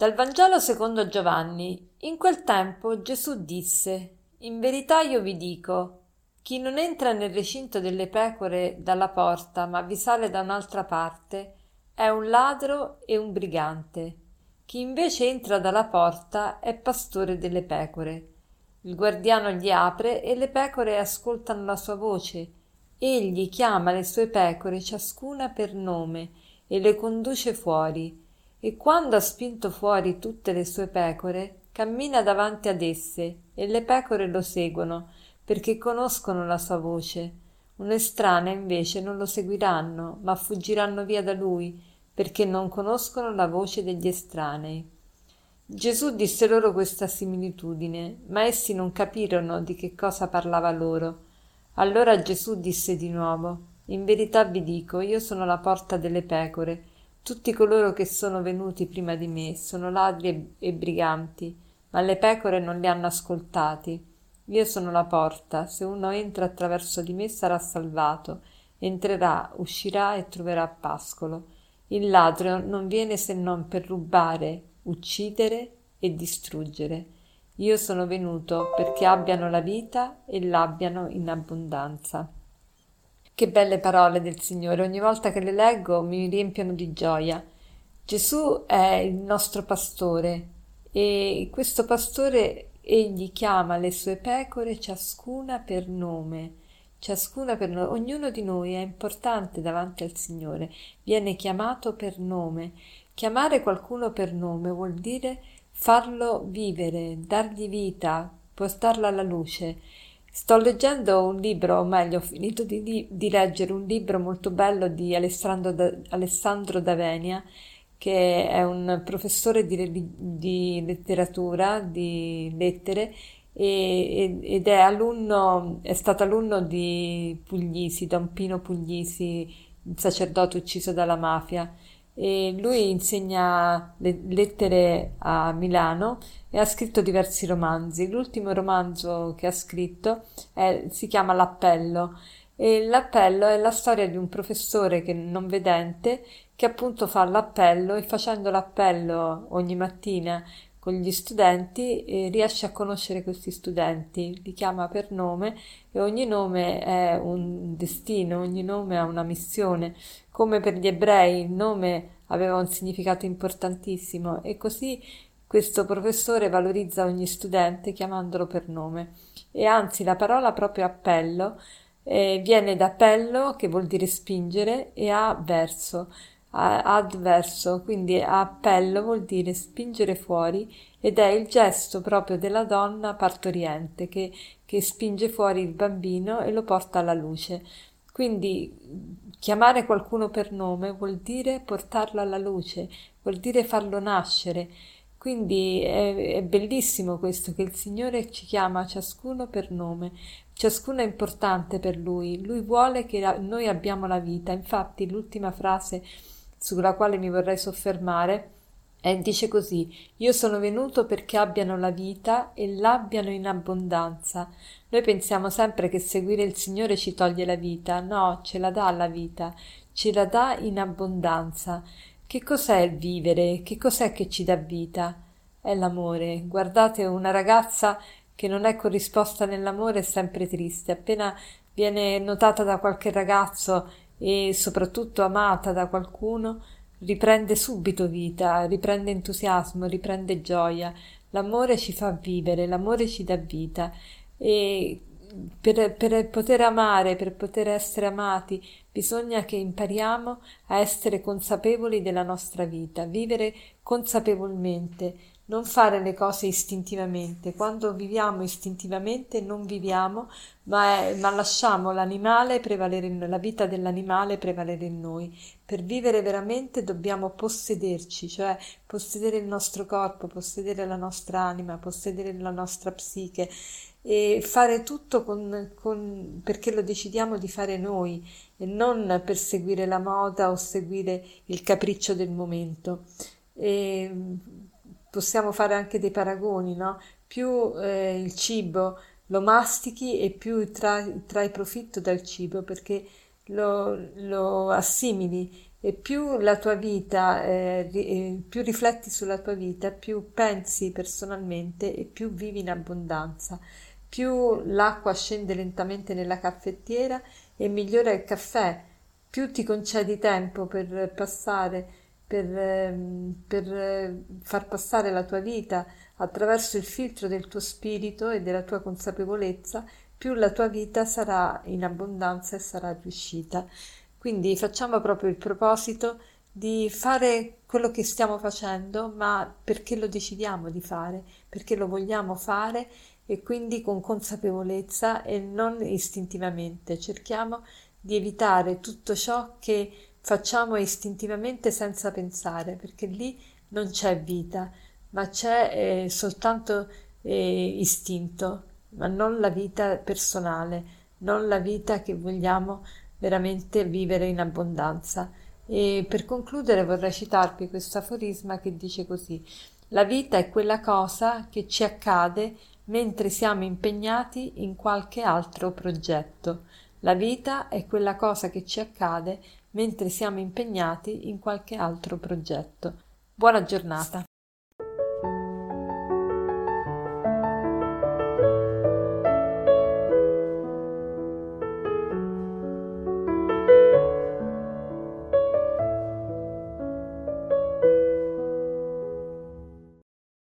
Dal Vangelo secondo Giovanni. In quel tempo Gesù disse: In verità io vi dico, chi non entra nel recinto delle pecore dalla porta, ma vi sale da un'altra parte, è un ladro e un brigante. Chi invece entra dalla porta è pastore delle pecore. Il guardiano gli apre e le pecore ascoltano la sua voce. Egli chiama le sue pecore ciascuna per nome e le conduce fuori e quando ha spinto fuori tutte le sue pecore, cammina davanti ad esse e le pecore lo seguono perché conoscono la sua voce. Un'estranea invece non lo seguiranno, ma fuggiranno via da lui perché non conoscono la voce degli estranei. Gesù disse loro questa similitudine, ma essi non capirono di che cosa parlava loro. Allora Gesù disse di nuovo In verità vi dico, io sono la porta delle pecore. Tutti coloro che sono venuti prima di me sono ladri e briganti, ma le pecore non li hanno ascoltati. Io sono la porta, se uno entra attraverso di me sarà salvato, entrerà, uscirà e troverà pascolo. Il ladro non viene se non per rubare, uccidere e distruggere. Io sono venuto perché abbiano la vita e l'abbiano in abbondanza. Che belle parole del Signore, ogni volta che le leggo mi riempiono di gioia. Gesù è il nostro pastore e questo pastore egli chiama le sue pecore ciascuna per nome. Ciascuna per nome, ognuno di noi è importante davanti al Signore, viene chiamato per nome. Chiamare qualcuno per nome vuol dire farlo vivere, dargli vita, portarlo alla luce. Sto leggendo un libro, o meglio, ho finito di, di leggere un libro molto bello di Alessandro, da, Alessandro Davenia, che è un professore di, di letteratura, di lettere, e, ed è alunno, è stato alunno di Puglisi, Don Pino Puglisi, il sacerdote ucciso dalla mafia e lui insegna le lettere a Milano e ha scritto diversi romanzi. L'ultimo romanzo che ha scritto è, si chiama L'appello e l'appello è la storia di un professore che non vedente che appunto fa l'appello e facendo l'appello ogni mattina con gli studenti eh, riesce a conoscere questi studenti, li chiama per nome e ogni nome è un destino, ogni nome ha una missione. Come per gli ebrei il nome aveva un significato importantissimo e così questo professore valorizza ogni studente chiamandolo per nome. E anzi la parola proprio appello eh, viene da appello che vuol dire spingere e a verso adverso, quindi appello vuol dire spingere fuori ed è il gesto proprio della donna partoriente che, che spinge fuori il bambino e lo porta alla luce. Quindi chiamare qualcuno per nome vuol dire portarlo alla luce, vuol dire farlo nascere. Quindi è, è, bellissimo questo che il Signore ci chiama ciascuno per nome, ciascuno è importante per Lui, Lui vuole che noi abbiamo la vita. Infatti l'ultima frase sulla quale mi vorrei soffermare, e dice così: Io sono venuto perché abbiano la vita e l'abbiano in abbondanza. Noi pensiamo sempre che seguire il Signore ci toglie la vita. No, ce la dà la vita, ce la dà in abbondanza. Che cos'è il vivere? Che cos'è che ci dà vita? È l'amore. Guardate, una ragazza che non è corrisposta nell'amore è sempre triste. Appena viene notata da qualche ragazzo e soprattutto amata da qualcuno, riprende subito vita, riprende entusiasmo, riprende gioia. L'amore ci fa vivere, l'amore ci dà vita e per, per, poter amare, per poter essere amati, bisogna che impariamo a essere consapevoli della nostra vita, vivere consapevolmente, non fare le cose istintivamente. Quando viviamo istintivamente non viviamo, ma, è, ma lasciamo l'animale prevalere in noi, la vita dell'animale prevalere in noi. Per vivere veramente dobbiamo possederci, cioè possedere il nostro corpo, possedere la nostra anima, possedere la nostra psiche e fare tutto con, con, perché lo decidiamo di fare noi e non per seguire la moda o seguire il capriccio del momento. E possiamo fare anche dei paragoni, no? Più eh, il cibo lo mastichi e più trai, trai profitto dal cibo perché lo, lo assimili e più la tua vita, eh, eh, più rifletti sulla tua vita, più pensi personalmente e più vivi in abbondanza, più l'acqua scende lentamente nella caffettiera e migliora il caffè, più ti concedi tempo per passare, per, ehm, per eh, far passare la tua vita attraverso il filtro del tuo spirito e della tua consapevolezza, più la tua vita sarà in abbondanza e sarà riuscita. Quindi facciamo proprio il proposito di fare quello che stiamo facendo, ma perché lo decidiamo di fare, perché lo vogliamo fare e quindi con consapevolezza e non istintivamente. Cerchiamo di evitare tutto ciò che facciamo istintivamente senza pensare, perché lì non c'è vita, ma c'è eh, soltanto eh, istinto, ma non la vita personale, non la vita che vogliamo veramente vivere in abbondanza. E per concludere vorrei citarvi questo aforisma che dice così: La vita è quella cosa che ci accade mentre siamo impegnati in qualche altro progetto. La vita è quella cosa che ci accade mentre siamo impegnati in qualche altro progetto. Buona giornata.